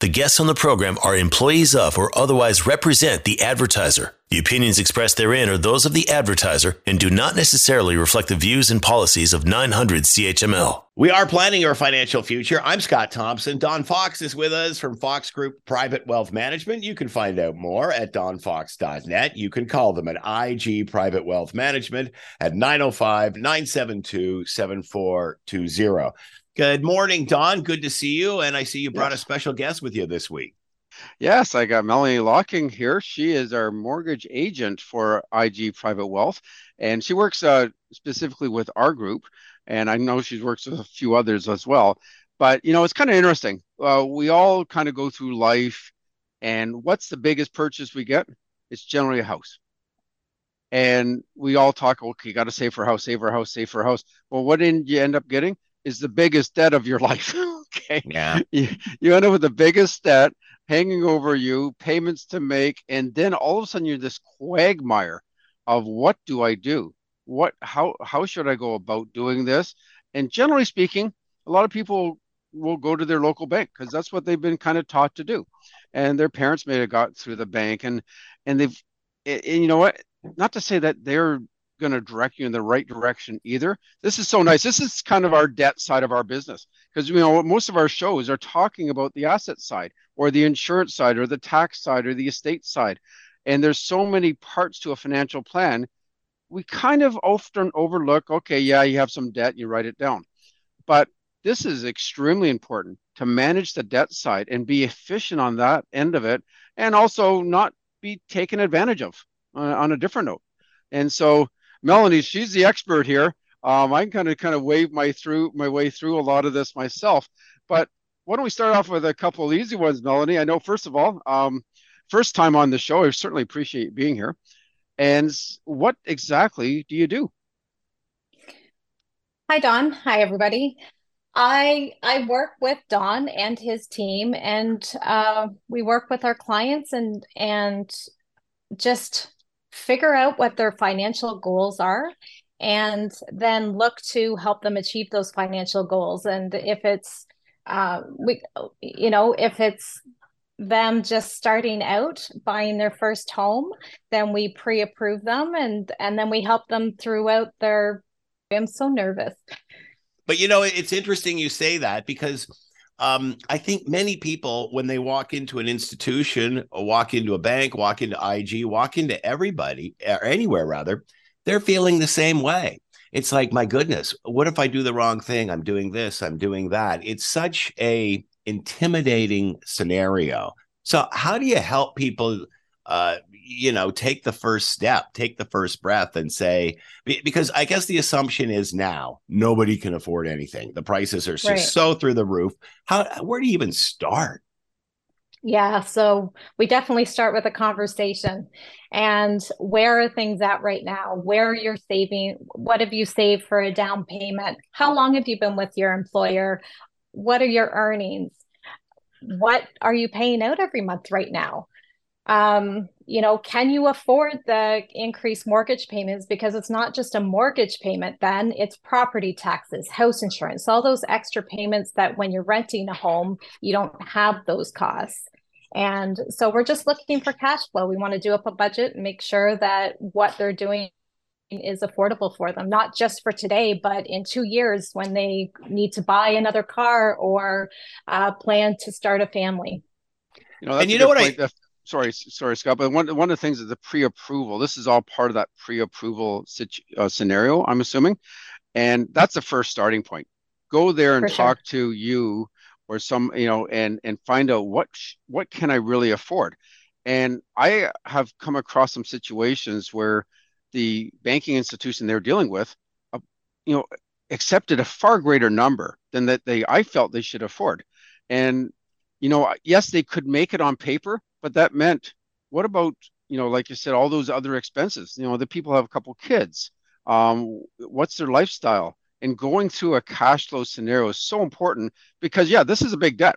the guests on the program are employees of or otherwise represent the advertiser. The opinions expressed therein are those of the advertiser and do not necessarily reflect the views and policies of 900 CHML. We are planning your financial future. I'm Scott Thompson. Don Fox is with us from Fox Group Private Wealth Management. You can find out more at donfox.net. You can call them at IG Private Wealth Management at 905 972 7420. Good morning, Don. Good to see you. And I see you brought yes. a special guest with you this week. Yes, I got Melanie Locking here. She is our mortgage agent for IG Private Wealth, and she works uh, specifically with our group. And I know she works with a few others as well. But you know, it's kind of interesting. Uh, we all kind of go through life, and what's the biggest purchase we get? It's generally a house. And we all talk, okay, got to save for a house, save for a house, save for a house. Well, what did you end up getting? Is the biggest debt of your life. okay. Yeah. You, you end up with the biggest debt hanging over you, payments to make, and then all of a sudden you're this quagmire of what do I do? What how how should I go about doing this? And generally speaking, a lot of people will go to their local bank because that's what they've been kind of taught to do. And their parents may have got through the bank and and they've and you know what? Not to say that they're going to direct you in the right direction either. This is so nice. This is kind of our debt side of our business because you know most of our shows are talking about the asset side or the insurance side or the tax side or the estate side. And there's so many parts to a financial plan. We kind of often overlook, okay, yeah, you have some debt, you write it down. But this is extremely important to manage the debt side and be efficient on that end of it and also not be taken advantage of uh, on a different note. And so Melanie, she's the expert here. Um, I can kind of kind of wave my through my way through a lot of this myself. But why don't we start off with a couple of easy ones, Melanie? I know first of all, um, first time on the show. I certainly appreciate being here. And what exactly do you do? Hi, Don. Hi, everybody. I I work with Don and his team, and uh, we work with our clients and and just figure out what their financial goals are and then look to help them achieve those financial goals. And if it's uh, we you know if it's them just starting out buying their first home then we pre-approve them and and then we help them throughout their i'm so nervous. But you know it's interesting you say that because um, I think many people, when they walk into an institution, walk into a bank, walk into IG, walk into everybody or anywhere rather, they're feeling the same way. It's like, my goodness, what if I do the wrong thing? I'm doing this, I'm doing that. It's such a intimidating scenario. So, how do you help people uh, you know, take the first step, take the first breath and say, because I guess the assumption is now nobody can afford anything. The prices are right. so through the roof. How, where do you even start? Yeah, so we definitely start with a conversation. And where are things at right now? Where are you saving? What have you saved for a down payment? How long have you been with your employer? What are your earnings? What are you paying out every month right now? Um, you know, can you afford the increased mortgage payments? Because it's not just a mortgage payment, then it's property taxes, house insurance, all those extra payments that when you're renting a home, you don't have those costs. And so we're just looking for cash flow. We want to do up a budget and make sure that what they're doing is affordable for them, not just for today, but in two years when they need to buy another car or uh, plan to start a family. You know, and you know what point. I sorry, sorry, Scott. But one one of the things is the pre-approval. This is all part of that pre-approval situ, uh, scenario. I'm assuming, and that's the first starting point. Go there and For talk sure. to you or some, you know, and and find out what what can I really afford. And I have come across some situations where the banking institution they're dealing with, uh, you know, accepted a far greater number than that they I felt they should afford. And you know, yes, they could make it on paper, but that meant what about you know like you said all those other expenses? You know the people have a couple kids. Um, what's their lifestyle? And going through a cash flow scenario is so important because yeah this is a big debt.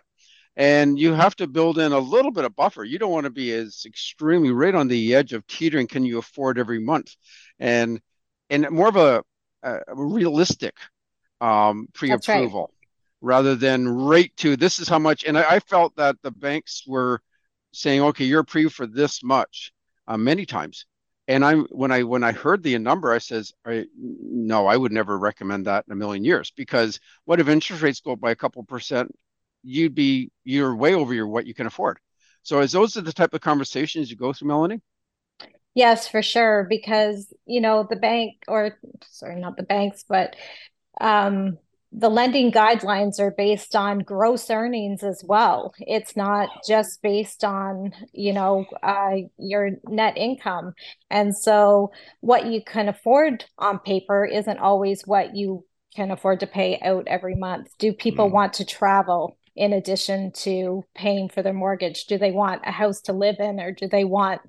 And you have to build in a little bit of buffer. You don't want to be as extremely right on the edge of teetering can you afford every month? And and more of a, a realistic um, pre-approval rather than rate to this is how much. And I, I felt that the banks were saying, okay, you're approved for this much uh, many times. And I when I when I heard the number, I says, I, no, I would never recommend that in a million years because what if interest rates go up by a couple percent? You'd be you're way over your what you can afford. So is those are the type of conversations you go through, Melanie? Yes, for sure. Because, you know, the bank, or sorry, not the banks, but um, the lending guidelines are based on gross earnings as well. It's not just based on, you know, uh, your net income. And so what you can afford on paper isn't always what you can afford to pay out every month. Do people mm. want to travel? in addition to paying for their mortgage? Do they want a house to live in or do they want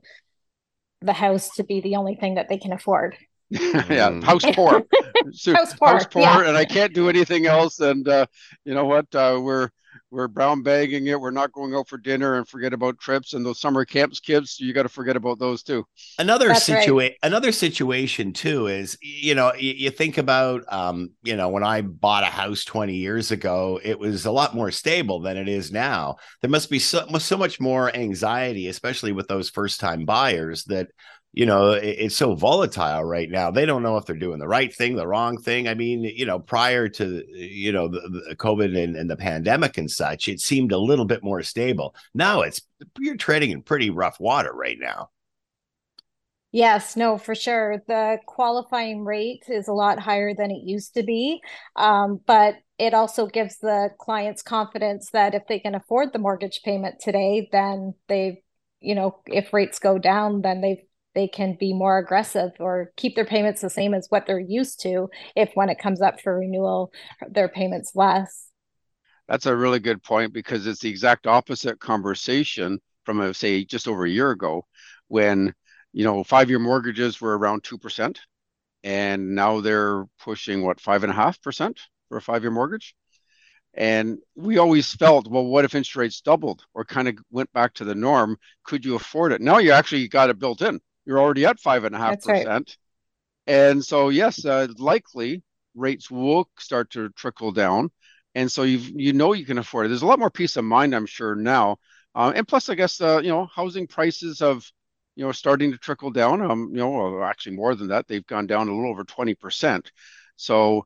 the house to be the only thing that they can afford. yeah, mm. house poor. house poor, house poor yeah. and I can't do anything else. And uh, you know what? Uh, we're we're brown bagging it. We're not going out for dinner and forget about trips and those summer camps, kids. You got to forget about those too. Another situation, right. another situation too is you know you, you think about um, you know when I bought a house twenty years ago, it was a lot more stable than it is now. There must be so so much more anxiety, especially with those first time buyers that you know it, it's so volatile right now they don't know if they're doing the right thing the wrong thing i mean you know prior to you know the, the covid and, and, the pandemic and such it seemed a little bit more stable now it's you're treading in pretty rough water right now Yes, no, for sure. The qualifying rate is a lot higher than it used to be. Um, but it also gives the clients confidence that if they can afford the mortgage payment today, then they've, you know, if rates go down, then they've they can be more aggressive or keep their payments the same as what they're used to if when it comes up for renewal their payments less that's a really good point because it's the exact opposite conversation from a, say just over a year ago when you know five year mortgages were around 2% and now they're pushing what five and a half percent for a five year mortgage and we always felt, well, what if interest rates doubled or kind of went back to the norm? Could you afford it? Now you actually got it built in you're already at five and a half percent. And so, yes, uh, likely rates will start to trickle down. And so you you know you can afford it. There's a lot more peace of mind, I'm sure now. Uh, and plus, I guess uh, you know housing prices have you know starting to trickle down. Um, you know, well, actually more than that, they've gone down a little over twenty percent. So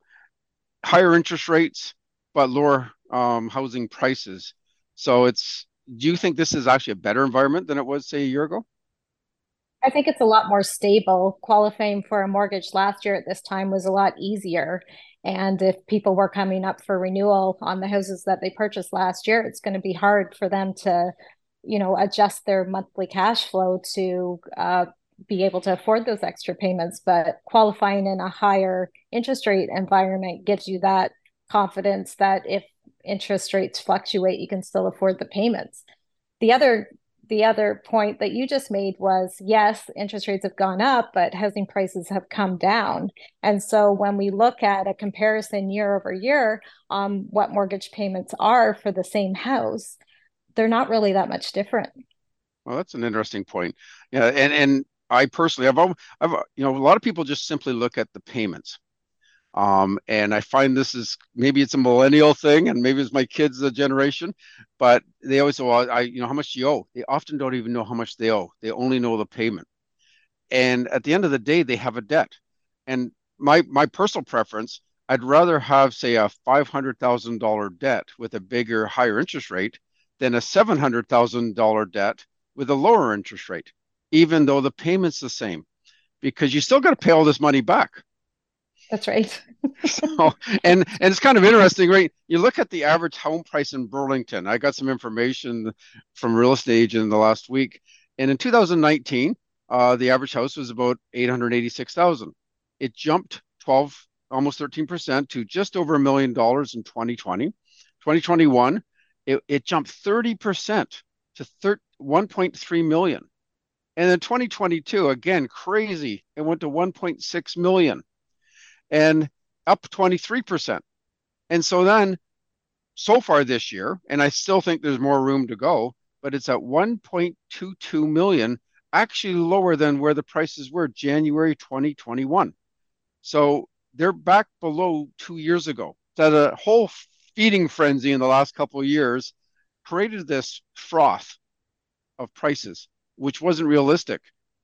higher interest rates, but lower um, housing prices. So it's. Do you think this is actually a better environment than it was say a year ago? I think it's a lot more stable. Qualifying for a mortgage last year at this time was a lot easier. And if people were coming up for renewal on the houses that they purchased last year, it's going to be hard for them to, you know, adjust their monthly cash flow to uh, be able to afford those extra payments. But qualifying in a higher interest rate environment gives you that confidence that if interest rates fluctuate, you can still afford the payments. The other the other point that you just made was yes, interest rates have gone up, but housing prices have come down. And so when we look at a comparison year over year on what mortgage payments are for the same house, they're not really that much different. Well, that's an interesting point. Yeah, and and I personally, I've, I've you know, a lot of people just simply look at the payments. Um, and I find this is maybe it's a millennial thing, and maybe it's my kids' generation, but they always say, "Well, I, you know, how much do you owe?" They often don't even know how much they owe. They only know the payment. And at the end of the day, they have a debt. And my my personal preference, I'd rather have, say, a five hundred thousand dollar debt with a bigger, higher interest rate than a seven hundred thousand dollar debt with a lower interest rate, even though the payment's the same, because you still got to pay all this money back that's right. so, and and it's kind of interesting, right? You look at the average home price in Burlington. I got some information from real estate agent in the last week, and in 2019, uh, the average house was about 886,000. It jumped 12, almost 13 percent to just over a million dollars in 2020. 2021, it, it jumped 30 percent to 1.3 million. And then 2022, again, crazy. It went to 1.6 million and up 23%. And so then, so far this year, and I still think there's more room to go, but it's at 1.22 million, actually lower than where the prices were January 2021. So they're back below two years ago. That a whole feeding frenzy in the last couple of years created this froth of prices, which wasn't realistic.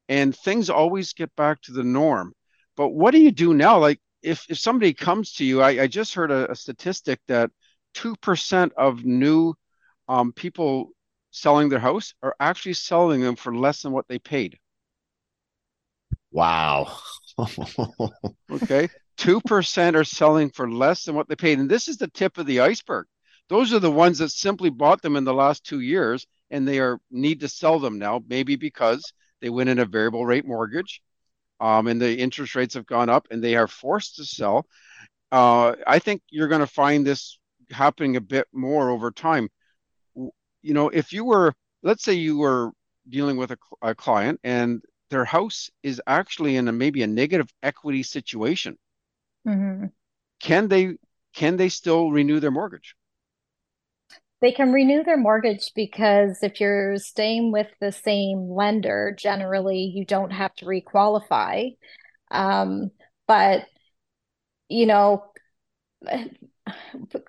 And things always get back to the norm. But what do you do now? Like if, if somebody comes to you, I, I just heard a, a statistic that 2% of new um, people selling their house are actually selling them for less than what they paid. Wow. okay. 2% are selling for less than what they paid. And this is the tip of the iceberg. Those are the ones that simply bought them in the last two years and they are need to sell them now, maybe because they went in a variable rate mortgage um, and the interest rates have gone up and they are forced to sell. Uh, I think you're going to find this happening a bit more over time. You know, if you were, let's say you were dealing with a, a client and their house is actually in a maybe a negative equity situation, mm-hmm. can they can they still renew their mortgage? They can renew their mortgage because if you're staying with the same lender, generally you don't have to requalify. Um, but you know,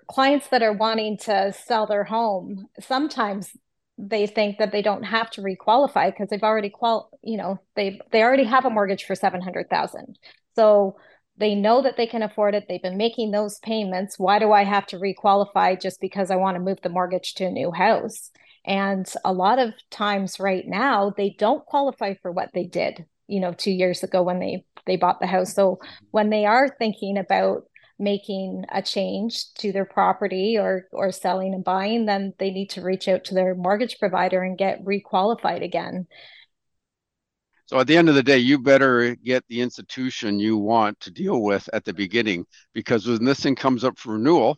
clients that are wanting to sell their home sometimes they think that they don't have to requalify because they've already qual you know they they already have a mortgage for 700,000 so they know that they can afford it. They've been making those payments. Why do i have to requalify just because i want to move the mortgage to a new house? And a lot of times right now they don't qualify for what they did you know 2 years ago when they they bought the house. So when they are thinking about making a change to their property or or selling and buying then they need to reach out to their mortgage provider and get requalified again so at the end of the day you better get the institution you want to deal with at the beginning because when this thing comes up for renewal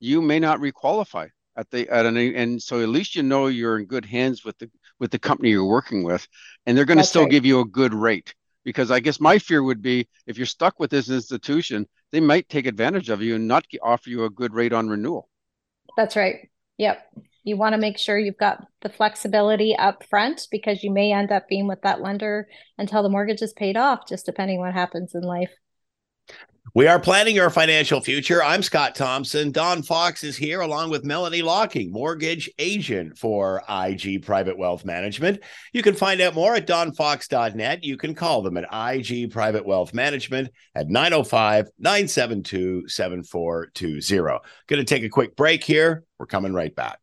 you may not requalify at the at an and so at least you know you're in good hands with the with the company you're working with and they're going to still right. give you a good rate because I guess my fear would be if you're stuck with this institution, they might take advantage of you and not offer you a good rate on renewal. That's right. Yep. You want to make sure you've got the flexibility up front because you may end up being with that lender until the mortgage is paid off, just depending what happens in life. We are planning your financial future. I'm Scott Thompson. Don Fox is here along with Melanie Locking, mortgage agent for IG Private Wealth Management. You can find out more at donfox.net. You can call them at IG Private Wealth Management at 905 972 7420. Going to take a quick break here. We're coming right back.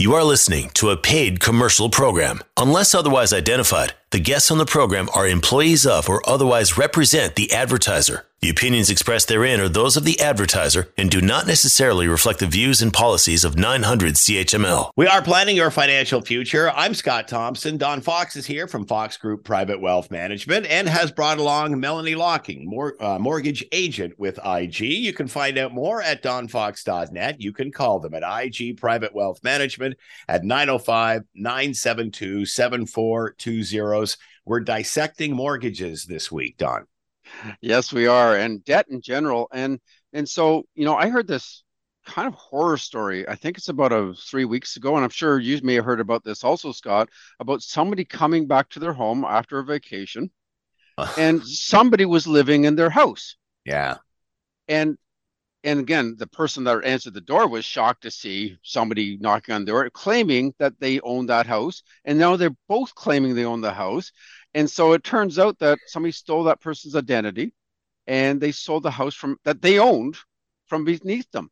You are listening to a paid commercial program. Unless otherwise identified, the guests on the program are employees of or otherwise represent the advertiser. The opinions expressed therein are those of the advertiser and do not necessarily reflect the views and policies of 900 CHML. We are planning your financial future. I'm Scott Thompson. Don Fox is here from Fox Group Private Wealth Management and has brought along Melanie Locking, mor- uh, mortgage agent with IG. You can find out more at donfox.net. You can call them at IG Private Wealth Management at 905 972 7420. We're dissecting mortgages this week, Don. Yes, we are, and debt in general, and and so you know, I heard this kind of horror story. I think it's about a three weeks ago, and I'm sure you may have heard about this also, Scott, about somebody coming back to their home after a vacation, and somebody was living in their house. Yeah, and and again, the person that answered the door was shocked to see somebody knocking on the door, claiming that they own that house, and now they're both claiming they own the house, and so it turns out that somebody stole that person's identity and they sold the house from that they owned from beneath them.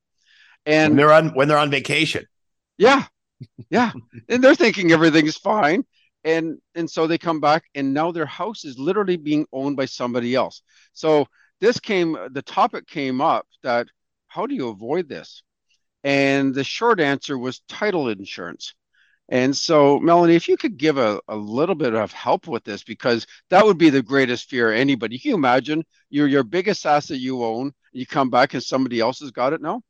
And when they're on when they're on vacation. Yeah. Yeah. and they're thinking everything's fine. And and so they come back and now their house is literally being owned by somebody else. So this came the topic came up that how do you avoid this? And the short answer was title insurance. And so, Melanie, if you could give a, a little bit of help with this, because that would be the greatest fear anybody. Can you imagine you're your biggest asset you own, you come back and somebody else has got it now?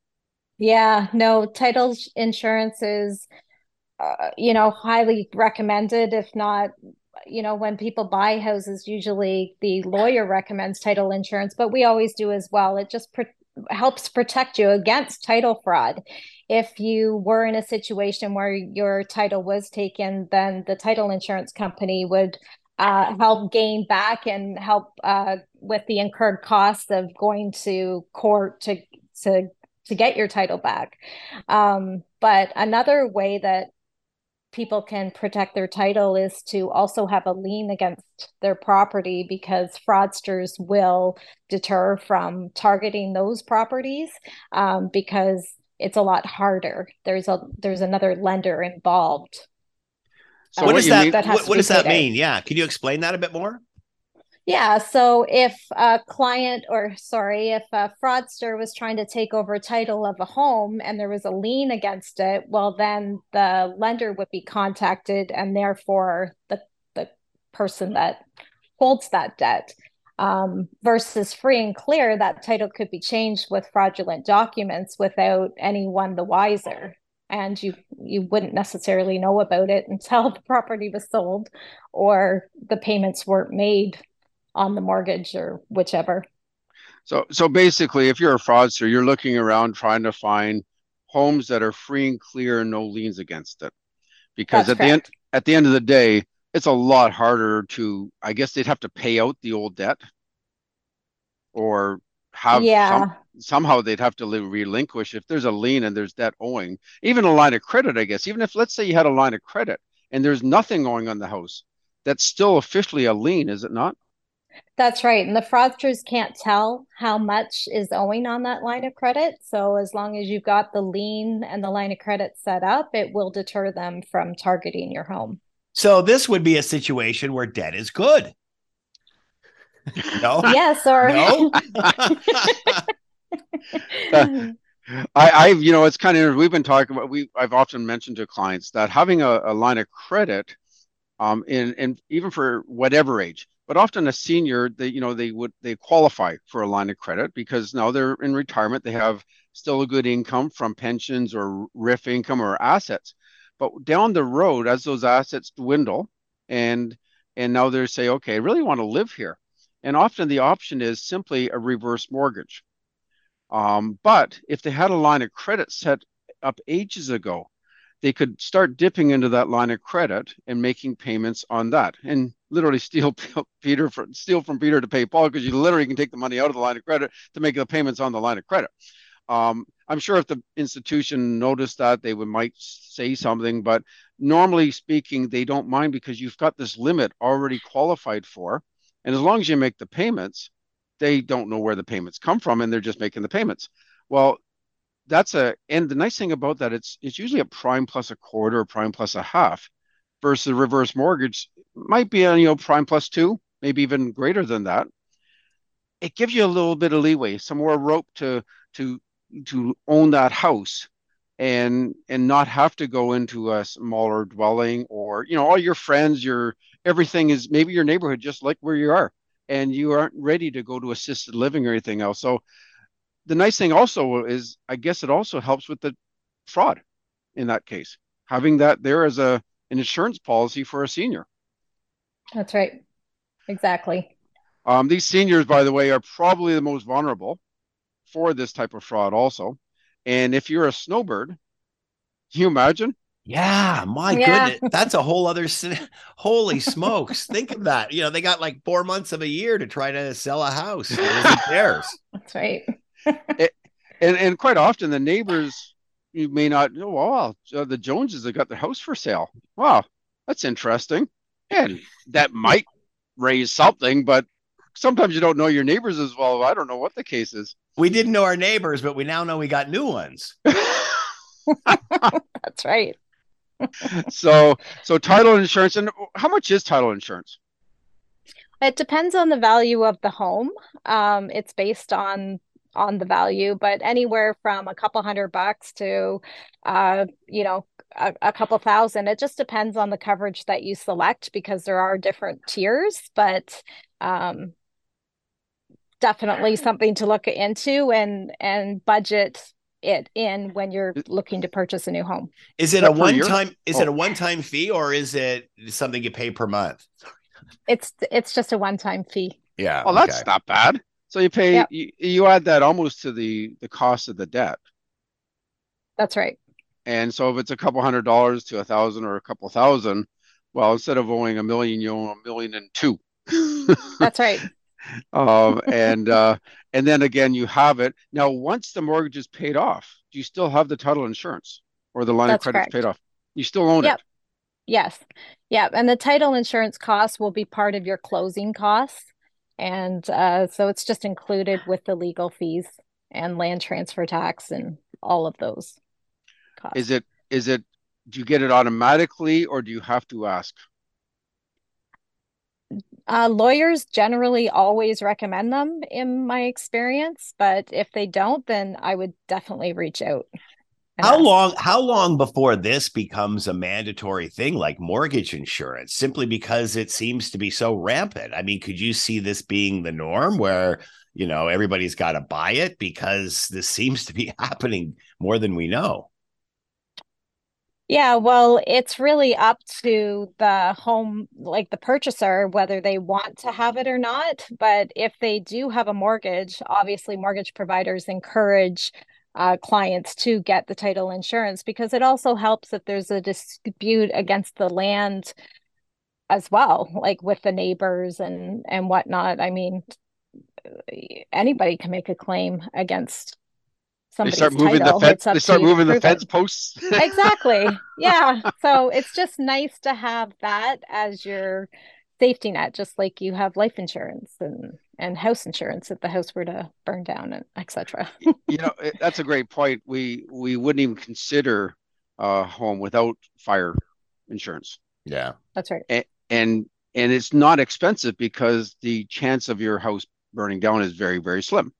Yeah, no, title insurance is, uh, you know, highly recommended. If not, you know, when people buy houses, usually the lawyer recommends title insurance, but we always do as well. It just helps protect you against title fraud. If you were in a situation where your title was taken, then the title insurance company would uh, help gain back and help uh, with the incurred costs of going to court to to to get your title back. Um, but another way that people can protect their title is to also have a lien against their property because fraudsters will deter from targeting those properties um, because it's a lot harder. There's a there's another lender involved. So what does that, that what, what does that mean? Yeah, can you explain that a bit more? Yeah. So if a client, or sorry, if a fraudster was trying to take over title of a home and there was a lien against it, well, then the lender would be contacted, and therefore the the person that holds that debt. Um, versus free and clear, that title could be changed with fraudulent documents without anyone the wiser and you you wouldn't necessarily know about it until the property was sold or the payments weren't made on the mortgage or whichever. So so basically if you're a fraudster, you're looking around trying to find homes that are free and clear and no liens against it. Because That's at correct. the end at the end of the day, it's a lot harder to I guess they'd have to pay out the old debt or have yeah. some, somehow they'd have to relinquish if there's a lien and there's debt owing even a line of credit i guess even if let's say you had a line of credit and there's nothing going on the house that's still officially a lien is it not that's right. And the fraudsters can't tell how much is owing on that line of credit. So as long as you've got the lien and the line of credit set up, it will deter them from targeting your home. So this would be a situation where debt is good. No. yes, or no. uh, I, I've, you know, it's kind of we've been talking about. We I've often mentioned to clients that having a, a line of credit, um, in and even for whatever age, but often a senior, they you know they would they qualify for a line of credit because now they're in retirement, they have still a good income from pensions or RRIF income or assets, but down the road as those assets dwindle, and and now they say, okay, I really want to live here, and often the option is simply a reverse mortgage. Um, but if they had a line of credit set up ages ago, they could start dipping into that line of credit and making payments on that. And literally steal Peter from, steal from Peter to pay Paul because you literally can take the money out of the line of credit to make the payments on the line of credit. Um, I'm sure if the institution noticed that they would might say something, but normally speaking, they don't mind because you've got this limit already qualified for. And as long as you make the payments, they don't know where the payments come from and they're just making the payments. Well, that's a and the nice thing about that it's it's usually a prime plus a quarter prime plus a half versus reverse mortgage might be a you know prime plus two, maybe even greater than that. It gives you a little bit of leeway, some more rope to to to own that house and and not have to go into a smaller dwelling or you know all your friends your everything is maybe your neighborhood just like where you are and you aren't ready to go to assisted living or anything else so the nice thing also is i guess it also helps with the fraud in that case having that there as a an insurance policy for a senior that's right exactly um, these seniors by the way are probably the most vulnerable for this type of fraud also and if you're a snowbird can you imagine yeah, my yeah. goodness. That's a whole other holy smokes. Think of that. You know, they got like 4 months of a year to try to sell a house. Who cares? That's right. it, and and quite often the neighbors you may not know. Oh, wow, the Joneses have got their house for sale. Wow, that's interesting. And that might raise something, but sometimes you don't know your neighbors as well. I don't know what the case is. We didn't know our neighbors, but we now know we got new ones. That's right so so title insurance and how much is title insurance it depends on the value of the home um, it's based on on the value but anywhere from a couple hundred bucks to uh, you know a, a, couple thousand it just depends on the coverage that you select because there are different tiers but um, definitely something to look into and and budget it in when you're looking to purchase a new home. Is it a one time is oh. it a one time fee or is it something you pay per month? It's it's just a one time fee. Yeah. Well, okay. that's not bad. So you pay yep. you, you add that almost to the the cost of the debt. That's right. And so if it's a couple hundred dollars to a thousand or a couple thousand, well, instead of owing a million, you owe a million and two. That's right. um, and uh, and then again, you have it now. Once the mortgage is paid off, do you still have the title insurance or the line That's of credit paid off? You still own yep. it. Yes. Yeah. And the title insurance costs will be part of your closing costs. And uh, so it's just included with the legal fees and land transfer tax and all of those costs. Is it is it do you get it automatically or do you have to ask? Uh, lawyers generally always recommend them in my experience, but if they don't, then I would definitely reach out. How long how long before this becomes a mandatory thing like mortgage insurance simply because it seems to be so rampant? I mean, could you see this being the norm where, you know, everybody's got to buy it because this seems to be happening more than we know? Yeah, well, it's really up to the home, like the purchaser, whether they want to have it or not. But if they do have a mortgage, obviously mortgage providers encourage uh, clients to get the title insurance because it also helps if there's a dispute against the land as well, like with the neighbors and and whatnot. I mean, anybody can make a claim against they start moving title. the fence. They start moving the fence posts. exactly. Yeah. So it's just nice to have that as your safety net, just like you have life insurance and and house insurance if the house were to burn down and etc. you know, that's a great point. We we wouldn't even consider a home without fire insurance. Yeah, that's right. And, and and it's not expensive because the chance of your house burning down is very very slim.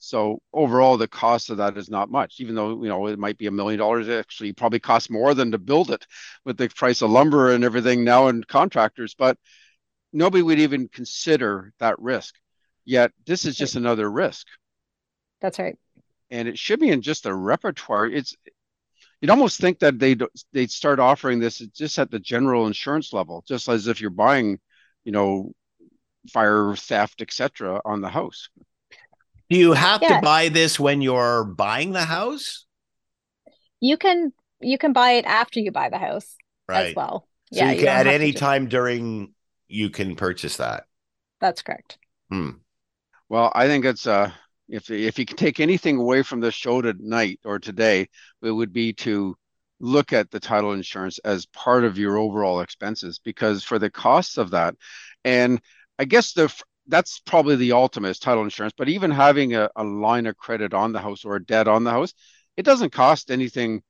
So overall, the cost of that is not much, even though you know it might be a million dollars. Actually probably costs more than to build it with the price of lumber and everything now and contractors. But nobody would even consider that risk. Yet this is just another risk. That's right. And it should be in just a repertoire. It's you'd almost think that they they'd start offering this just at the general insurance level, just as if you're buying, you know, fire theft, etc., on the house. Do you have to buy this when you're buying the house? You can you can buy it after you buy the house right. as well. So yeah, you can, at any time during you can purchase that. That's correct. Hmm. Well, I think it's uh if if you can take anything away from the show tonight or today, it would be to look at the title insurance as part of your overall expenses because for the costs of that and I guess the that's probably the ultimate is title insurance. But even having a, a line of credit on the house or a debt on the house, it doesn't cost anything.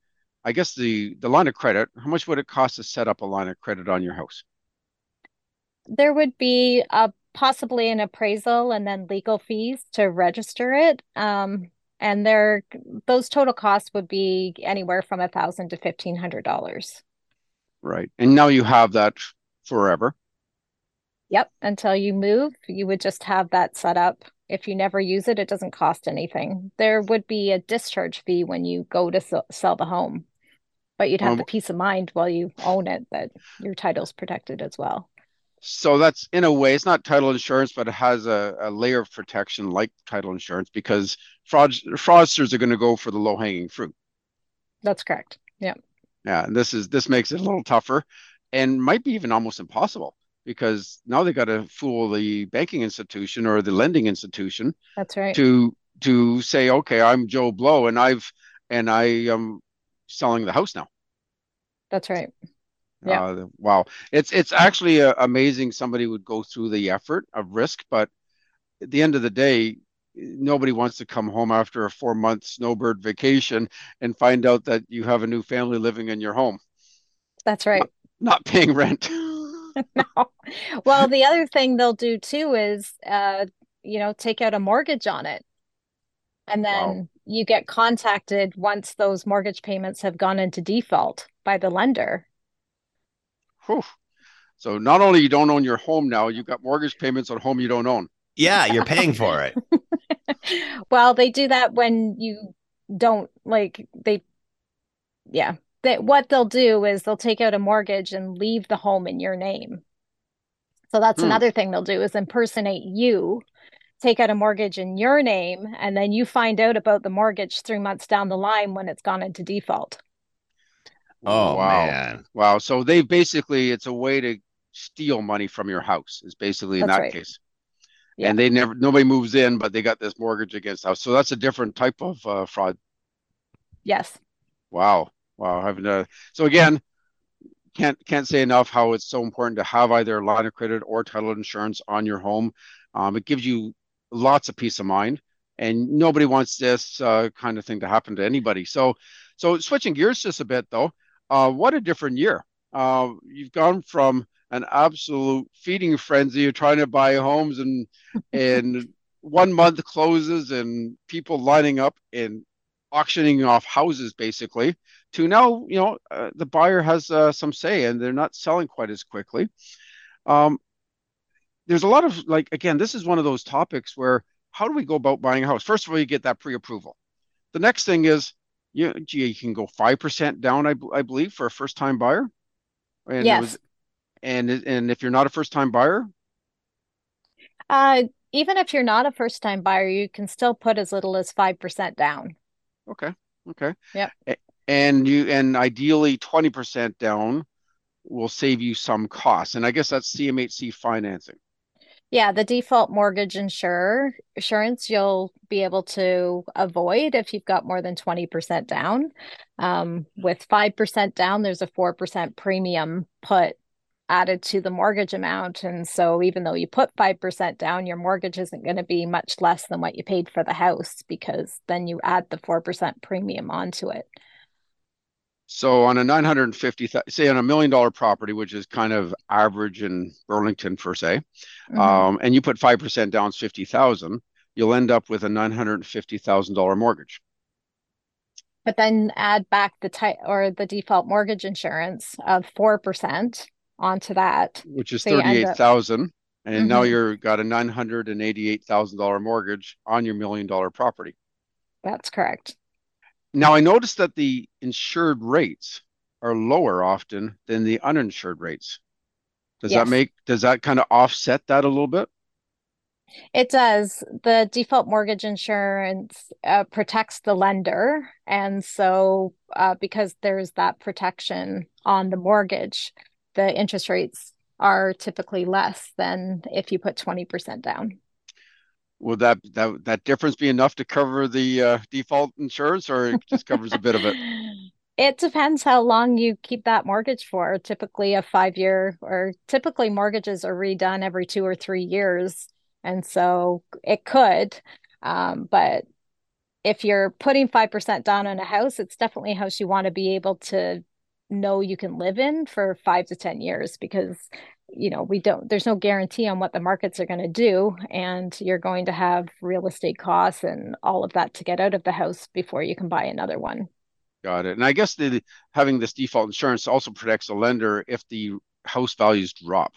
I guess the the line of credit, how much would it cost to set up a line of credit on your house? There would be a possibly an appraisal and then legal fees to register it. Um, and there those total costs would be anywhere from a thousand to fifteen hundred dollars. Right. And now you have that forever. Yep. Until you move, you would just have that set up. If you never use it, it doesn't cost anything. There would be a discharge fee when you go to sell the home, but you'd have um, the peace of mind while you own it that your title's protected as well. So that's in a way, it's not title insurance, but it has a, a layer of protection like title insurance because fraud, fraudsters are going to go for the low hanging fruit. That's correct. Yeah. Yeah. And this is this makes it a little tougher and might be even almost impossible because now they got to fool the banking institution or the lending institution. That's right. To to say, okay, I'm Joe Blow, and I've and I am selling the house now. That's right. Yeah. Uh, wow. It's it's actually uh, amazing somebody would go through the effort of risk, but at the end of the day, nobody wants to come home after a four month snowbird vacation and find out that you have a new family living in your home. That's right. Not, not paying rent. no. Well, the other thing they'll do too is, uh, you know, take out a mortgage on it. And then wow. you get contacted once those mortgage payments have gone into default by the lender. Whew. So not only you don't own your home now, you've got mortgage payments on home you don't own. Yeah, you're paying for it. well, they do that when you don't like they yeah, that what they'll do is they'll take out a mortgage and leave the home in your name. So that's hmm. another thing they'll do is impersonate you, take out a mortgage in your name, and then you find out about the mortgage three months down the line when it's gone into default. Oh wow. man. Wow. So they basically it's a way to steal money from your house. Is basically in That's that right. case. Yeah. And they never nobody moves in, but they got this mortgage against the house. So that's a different type of uh, fraud. Yes. Wow. Wow. Having to, so again, can't can't say enough how it's so important to have either line of credit or title insurance on your home. Um, it gives you lots of peace of mind, and nobody wants this uh, kind of thing to happen to anybody. So, so switching gears just a bit though, uh, what a different year. Uh, you've gone from an absolute feeding frenzy of trying to buy homes and and one month closes and people lining up and auctioning off houses basically to now you know uh, the buyer has uh, some say and they're not selling quite as quickly. Um, there's a lot of like again this is one of those topics where how do we go about buying a house? First of all you get that pre-approval. The next thing is you, you can go 5% down I, I believe for a first time buyer and Yes. was, and and if you're not a first time buyer Uh, even if you're not a first time buyer, you can still put as little as 5% down. Okay. Okay. Yep. And you and ideally 20% down will save you some costs. And I guess that's CMHC financing. Yeah, the default mortgage insurer insurance you'll be able to avoid if you've got more than 20% down. Um, with 5% down, there's a 4% premium put added to the mortgage amount. And so even though you put 5% down, your mortgage isn't going to be much less than what you paid for the house because then you add the 4% premium onto it. So on a 950, say on a million dollar property, which is kind of average in Burlington per se, Mhm. um, and you put 5% down, it's 50,000, you'll end up with a $950,000 mortgage. But then add back the type or the default mortgage insurance of 4% onto that. which is So you end up- 38,000 and now Mhm. you're got a $988,000 mortgage on your million dollar property. That's correct. Now I noticed that the insured rates are lower often than the uninsured rates. Does Yes. that make does that kind of offset that a little bit? It does. The default mortgage insurance uh, protects the lender. And so, uh, because there's that protection on the mortgage, the interest rates are typically less than if you put 20% down. Would that that that difference be enough to cover the uh, default insurance or it just covers a bit of it? It depends how long you keep that mortgage for. Typically, a five year or typically mortgages are redone every two or three years. And so it could. Um, but if you're putting 5% down on a house, it's definitely a house you want to be able to know you can live in for five to 10 years because, you know, we don't, there's no guarantee on what the markets are going to do. And you're going to have real estate costs and all of that to get out of the house before you can buy another one. Got it. And I guess the having this default insurance also protects the lender if the house values drop.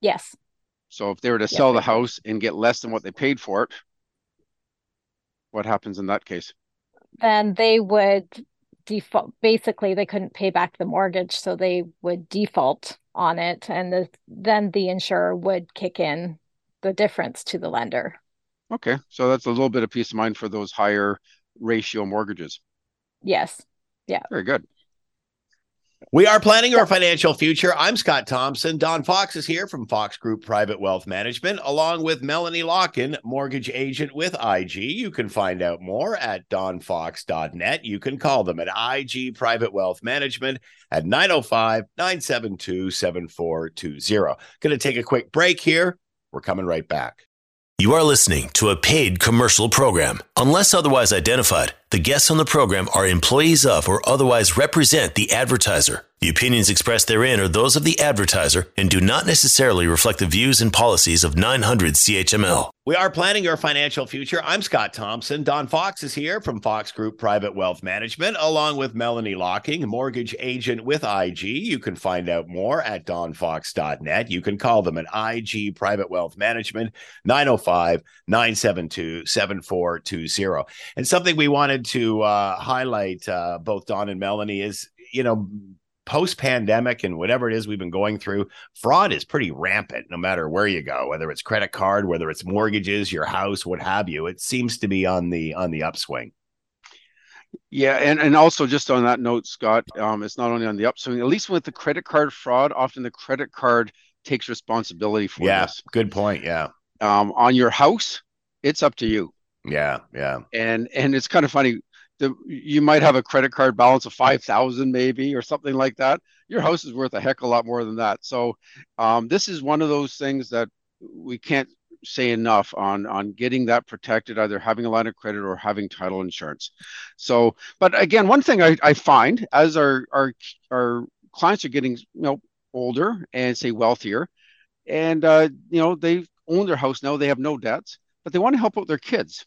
Yes. So if they were to Yes, sell the house and get less than what they paid for it, what happens in that case? then they would default basically they couldn't pay back the mortgage so they would default on it and the, then the insurer would kick in the difference to the lender Okay, so that's a little bit of peace of mind for those higher ratio mortgages. yes Yeah. Very good. We are planning your financial future. I'm Scott Thompson. Don Fox is here from Fox Group Private Wealth Management, along with Melanie Locking, mortgage agent with IG. You can find out more at donfox.net. You can call them at IG Private Wealth Management at 905 972 7420. Going to take a quick break here. We're coming right back. You are listening to a paid commercial program. Unless otherwise identified, the guests on the program are employees of or otherwise represent the advertiser. The opinions expressed therein are those of the advertiser and do not necessarily reflect the views and policies of 900 CHML. We are planning your financial future. I'm Scott Thompson. Don Fox is here from Fox Group Private Wealth Management, along with Melanie Locking, mortgage agent with IG. You can find out more at donfox.net. You can call them at IG Private Wealth Management, 905 972 7420. And something we wanted to uh, highlight, uh, both Don and Melanie, is, you know, post pandemic and whatever it is we've been going through, fraud is pretty rampant no matter where you go, whether it's credit card, whether it's mortgages, your house, what have you. It seems to be on the on the upswing. Yeah, and, and also just on that note, Scott, um, it's not only on the upswing. At least with the credit card fraud, often the credit card takes responsibility for yeah, this. good point. Yeah. Um, on your house, it's up to you. Yeah, yeah. And and it's kind of funny. The, you might have a credit card balance of five thousand, maybe, or something like that. Your house is worth a heck of a lot more than that. So, um, this is one of those things that we can't say enough on on getting that protected, either having a line of credit or having title insurance. So, but again, one thing I, I find as our our our clients are getting you know older and say wealthier, and uh, you know they own their house now, they have no debts, but they want to help out their kids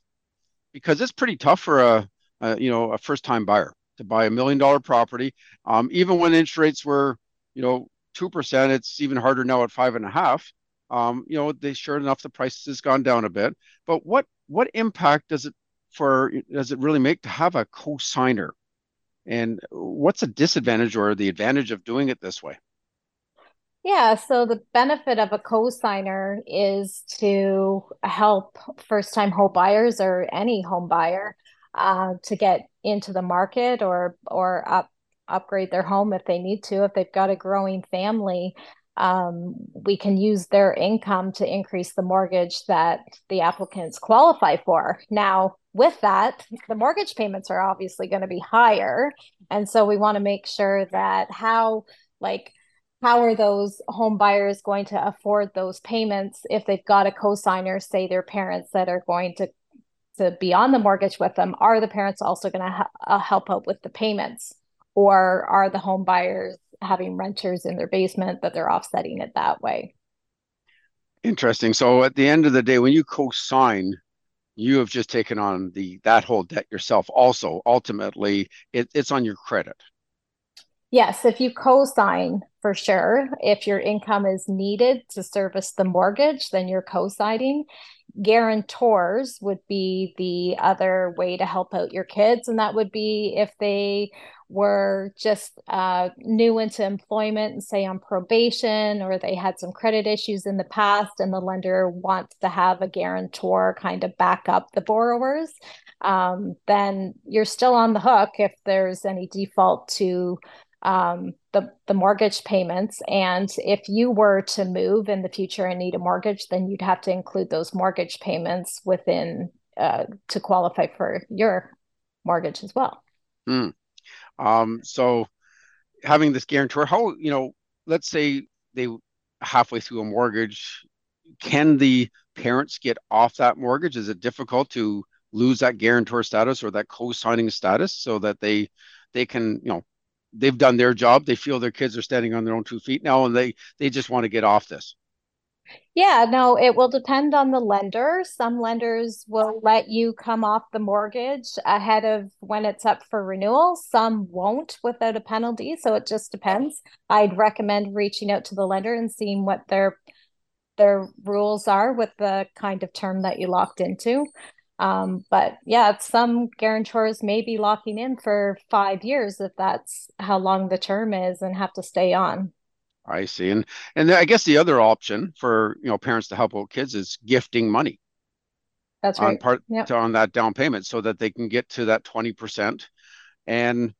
because it's pretty tough for a, a you know a first time buyer to buy a million dollar property. Um, even when interest rates were you know two percent, it's even harder now at five and a half. Um, you know, they sure enough the price has gone down a bit. But what what impact does it for does it really make to have a co-signer? And what's a disadvantage or the advantage of doing it this way? Yeah, so the benefit of a co-signer is to help first-time home buyers or any home buyer uh, to get into the market or or up upgrade their home if they need to if they've got a growing family um, we can use their income to increase the mortgage that the applicants qualify for. Now, with that, the mortgage payments are obviously going to be higher. And so we want to make sure that how, like, how are those home buyers going to afford those payments if they've got a co-signer, say their parents that are going to to be on the mortgage with them? Are the parents also going to ha- uh, help out with the payments, or are the home buyers having renters in their basement that they're offsetting it that way. Interesting. So at the end of the day, when you co-sign, you have just taken on the that whole debt yourself. Also, ultimately, it, it's on your credit. Yes, if you co-sign for sure. If your income is needed to service the mortgage, then you're co-signing. Guarantors would be the other way to help out your kids, and that would be if they were just uh, new into employment and say on probation or they had some credit issues in the past and the lender wants to have a guarantor kind of back up the borrowers um, then you're still on the hook if there's any default to um, the, the mortgage payments and if you were to move in the future and need a mortgage then you'd have to include those mortgage payments within uh, to qualify for your mortgage as well mm. Um, so having this guarantor, how you know, let's say they halfway through a mortgage, can the parents get off that mortgage? Is it difficult to lose that guarantor status or that co-signing status so that they they can you know they've done their job they feel their kids are standing on their own two feet now and they they just want to get off this yeah, no, it will depend on the lender. Some lenders will let you come off the mortgage ahead of when it's up for renewal. Some won't without a penalty. So it just depends. I'd recommend reaching out to the lender and seeing what their their rules are with the kind of term that you locked into. Um, but yeah, some guarantors may be locking in for five years if that's how long the term is and have to stay on. I see. And and I guess the other option for you know parents to help out kids is gifting money. That's right. On part yep. on that down payment so that they can get to that 20%. And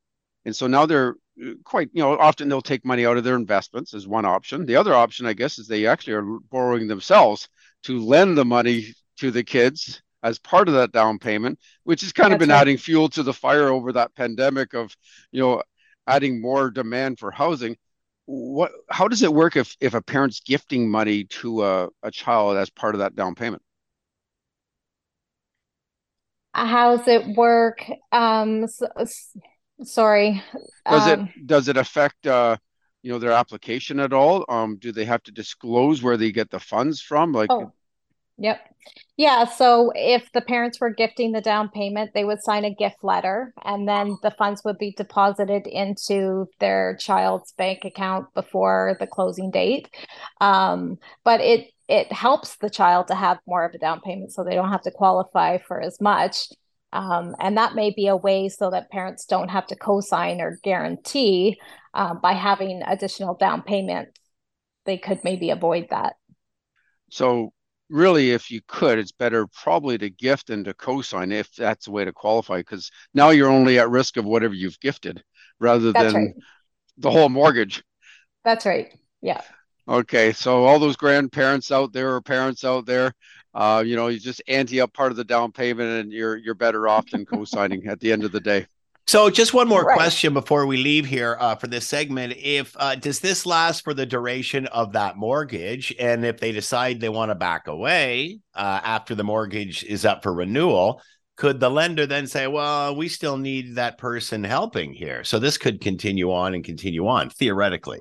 and so now they're uh, quite, you know, often they'll take money out of their investments as one option. The other option, I guess, is they actually are borrowing themselves to lend the money to the kids as part of that down payment, which has kind That's of been right. adding fuel to the fire over that pandemic of, you know, adding more demand for housing. What how does it work if if a parent's gifting money to a, a child as part of that down payment? How does it work? Um so, sorry does um, it does it affect uh you know their application at all? Um do they have to disclose where they get the funds from? Like oh, yep yeah. So if the parents were gifting the down payment, they would sign a gift letter and then the funds would be deposited into their child's bank account before the closing date. Um, but it, it helps the child to have more of a down payment so they don't have to qualify for as much. Um, and that may be a way so that parents don't have to co-sign or guarantee uh, by having additional down payment. They could maybe avoid that. So really, if you could, it's better probably to gift and to co-sign if that's the way to qualify, because now you're only at risk of whatever you've gifted rather that's than right. the whole mortgage. That's right. Yeah. Okay, so all those grandparents out there or parents out there, uh, you know, you just ante up part of the down payment, and you're you're better off than co-signing at the end of the day. So, just one more right. question before we leave here uh, for this segment. If uh, does this last for the duration of that mortgage, and if they decide they want to back away uh, after the mortgage is up for renewal, could the lender then say, "Well, we still need that person helping here"? So this could continue on and continue on theoretically.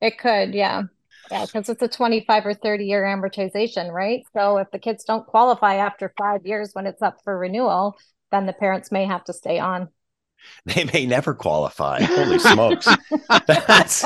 It could, yeah. Yeah, because it's a 25 or 30 year amortization, right? So if the kids don't qualify after five years when it's up for renewal, then the parents may have to stay on. They may never qualify. Holy smokes. That's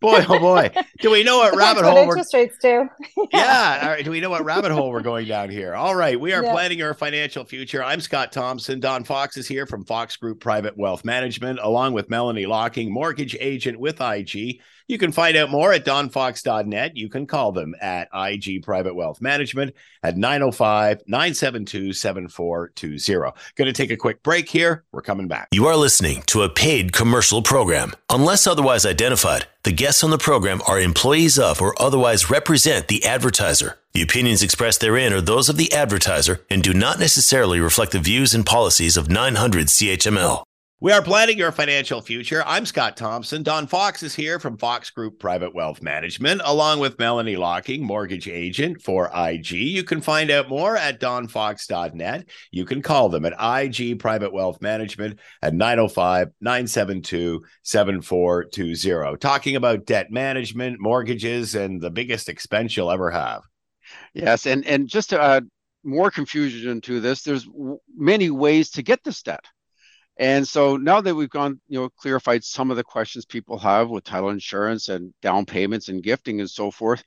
boy, oh boy. Do we know what rabbit hole interest we're... rates do? yeah. yeah. All right. Do we know what rabbit hole we're going down here? All right. We are yeah. planning our financial future. I'm Scott Thompson. Don Fox is here from Fox Group Private Wealth Management, along with Melanie Locking, mortgage agent with IG. You can find out more at donfox.net. You can call them at IG Private Wealth Management at 905 972 7420. Going to take a quick break here. We're coming back. You are listening to a paid commercial program. Unless otherwise identified, the guests on the program are employees of or otherwise represent the advertiser. The opinions expressed therein are those of the advertiser and do not necessarily reflect the views and policies of 900 CHML. We are planning your financial future. I'm Scott Thompson. Don Fox is here from Fox Group Private Wealth Management, along with Melanie Locking, mortgage agent for IG. You can find out more at donfox.net. You can call them at IG Private Wealth Management at 905 972 7420. Talking about debt management, mortgages, and the biggest expense you'll ever have. Yes. And, and just to add more confusion to this, there's many ways to get this debt and so now that we've gone, you know, clarified some of the questions people have with title insurance and down payments and gifting and so forth,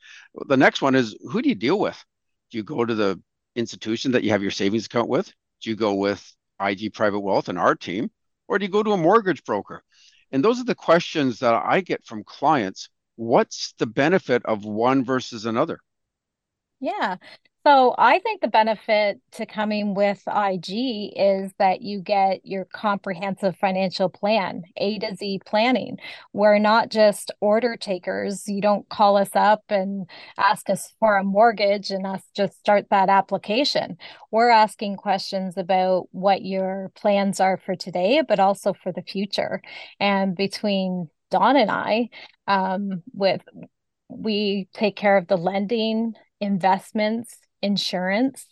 the next one is who do you deal with? Do you go to the institution that you have your savings account with? Do you go with IG Private Wealth and our team? Or do you go to a mortgage broker? And those are the questions that I get from clients. What's the benefit of one versus another? Yeah. So I think the benefit to coming with IG is that you get your comprehensive financial plan, A to Z planning. We're not just order takers. You don't call us up and ask us for a mortgage and us just start that application. We're asking questions about what your plans are for today, but also for the future. And between Don and I, um, with we take care of the lending, investments, insurance.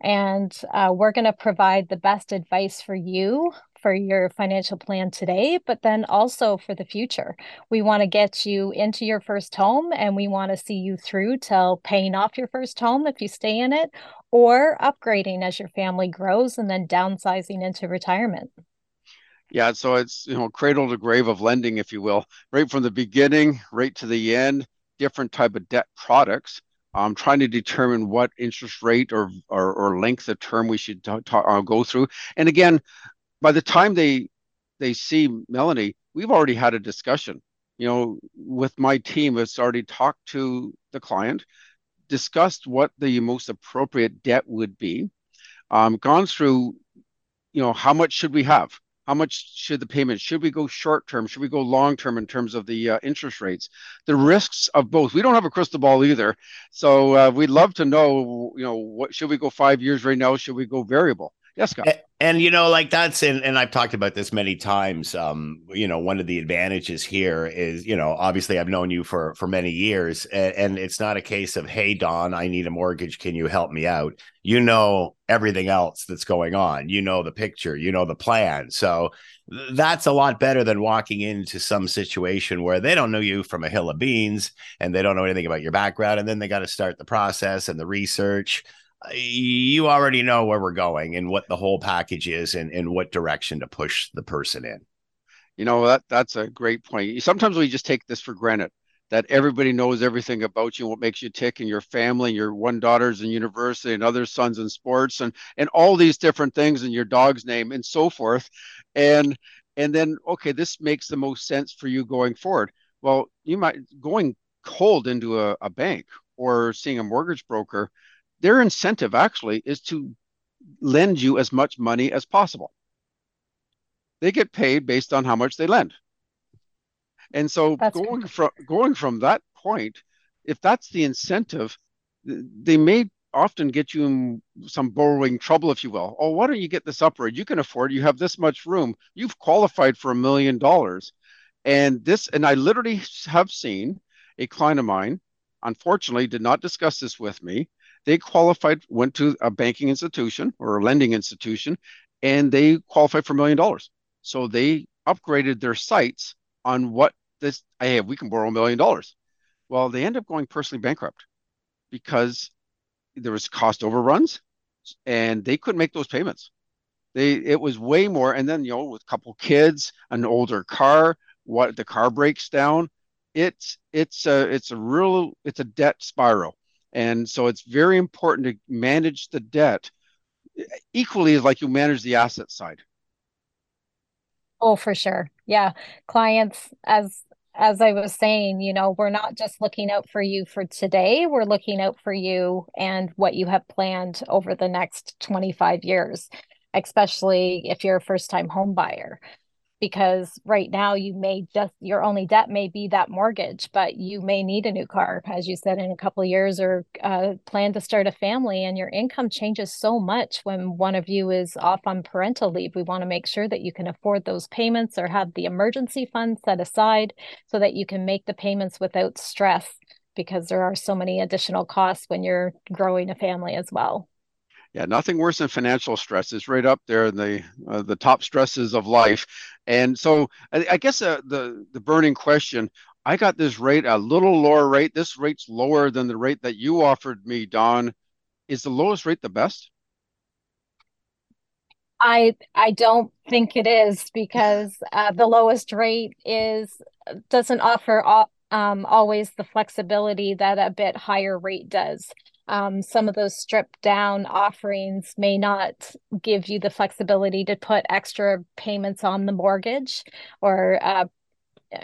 And uh, we're going to provide the best advice for you for your financial plan today, but then also for the future. We want to get you into your first home and we want to see you through till paying off your first home if you stay in it or upgrading as your family grows and then downsizing into retirement. Yeah, so it's you know cradle to grave of lending, if you will, right from the beginning, right to the end, different type of debt products um, trying to determine what interest rate or, or, or length of term we should uh, go through. And again, by the time they they see Melanie, we've already had a discussion. You know, with my team, it's already talked to the client, discussed what the most appropriate debt would be, um, gone through, you know, how much should we have? How much should the payment should we go short term? Should we go long term in terms of the uh, interest rates? The risks of both we don't have a crystal ball either. So uh, we'd love to know you know what should we go five years right now? Should we go variable? Yes scott and, you know like that's and, and i've talked about this many times um you know one of the advantages here is you know obviously i've known you for for many years and, and it's not a case of hey don i need a mortgage can you help me out you know everything else that's going on. You know the picture, you know the plan. So that's a lot better than walking into some situation where they don't know you from a hill of beans and they don't know anything about your background. And then they got to start the process and the research. You already know where we're going and what the whole package is and, and what direction to push the person in. You know, that that's a great point. Sometimes we just take this for granted that everybody knows everything about you, what makes you tick, and your family, and your one daughter's in university, and other sons in sports, and and all these different things, and your dog's name, and so forth, and and then okay, this makes the most sense for you going forward. Well, you might going cold into a, a bank or seeing a mortgage broker their incentive actually is to lend you as much money as possible. They get paid based on how much they lend. And so that's going from going from that point, if that's the incentive, they may often get you in some borrowing trouble, if you will. Oh, why don't you get this upgrade? You can afford. It. You have this much room. You've qualified for a million dollars, and this. And I literally have seen a client of mine. Unfortunately, did not discuss this with me. They qualified, went to a banking institution or a lending institution, and they qualified for a million dollars. So they upgraded their sites on what this. Hey, we can borrow a million dollars. Well, they end up going personally bankrupt because there was cost overruns and they couldn't make those payments. They it was way more. And then you know, with a couple kids, an older car, what the car breaks down, it's it's a it's a real it's a debt spiral. And so it's very important to manage the debt equally as like you manage the asset side. Oh, for sure. Yeah. Clients, as as I was saying, you know, we're not just looking out for you for today, we're looking out for you and what you have planned over the next 25 years, especially if you're a first time home buyer because right now you may just your only debt may be that mortgage but you may need a new car as you said in a couple years or uh, plan to start a family and your income changes so much when one of you is off on parental leave. We want to make sure that you can afford those payments or have the emergency fund set aside so that you can make the payments without stress because there are so many additional costs when you're growing a family as well yeah, nothing worse than financial stress. It's right up there in the uh, the top stresses of life. And so I, I guess uh, the the burning question. I got this rate a little lower rate. This rate's lower than the rate that you offered me, Don. Is the lowest rate the best? I I don't think it is because uh, the lowest rate is doesn't offer um, always the flexibility that a bit higher rate does um, some of those stripped down offerings may not give you the flexibility to put extra payments on the mortgage or uh,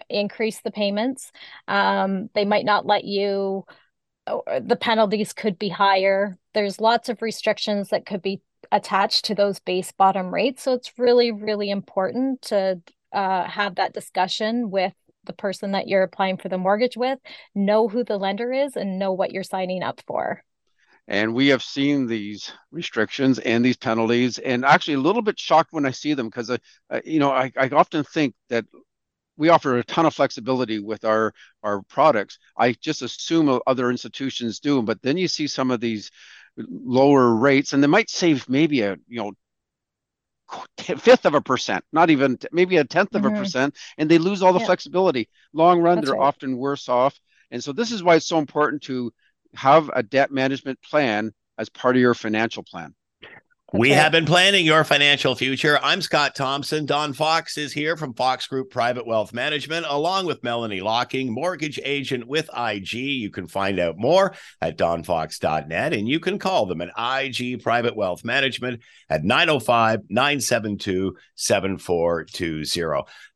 increase the payments. Um, they might not let you, the penalties could be higher. There's lots of restrictions that could be attached to those base bottom rates. So it's really, really important to uh, have that discussion with the person that you're applying for the mortgage with, know who the lender is, and know what you're signing up for. And we have seen these restrictions and these penalties, and actually a little bit shocked when I see them because, uh, uh, you know, I, I often think that we offer a ton of flexibility with our our products. I just assume other institutions do, but then you see some of these lower rates, and they might save maybe a you know fifth of a percent, not even maybe a 10th of mm-hmm. a percent, and they lose all the yeah. flexibility. Long run, That's they're right. often worse off, and so this is why it's so important to have a debt management plan as part of your financial plan. We have been planning your financial future. I'm Scott Thompson. Don Fox is here from Fox Group Private Wealth Management, along with Melanie Locking, mortgage agent with IG. You can find out more at donfox.net and you can call them at IG Private Wealth Management at 905 972 7420.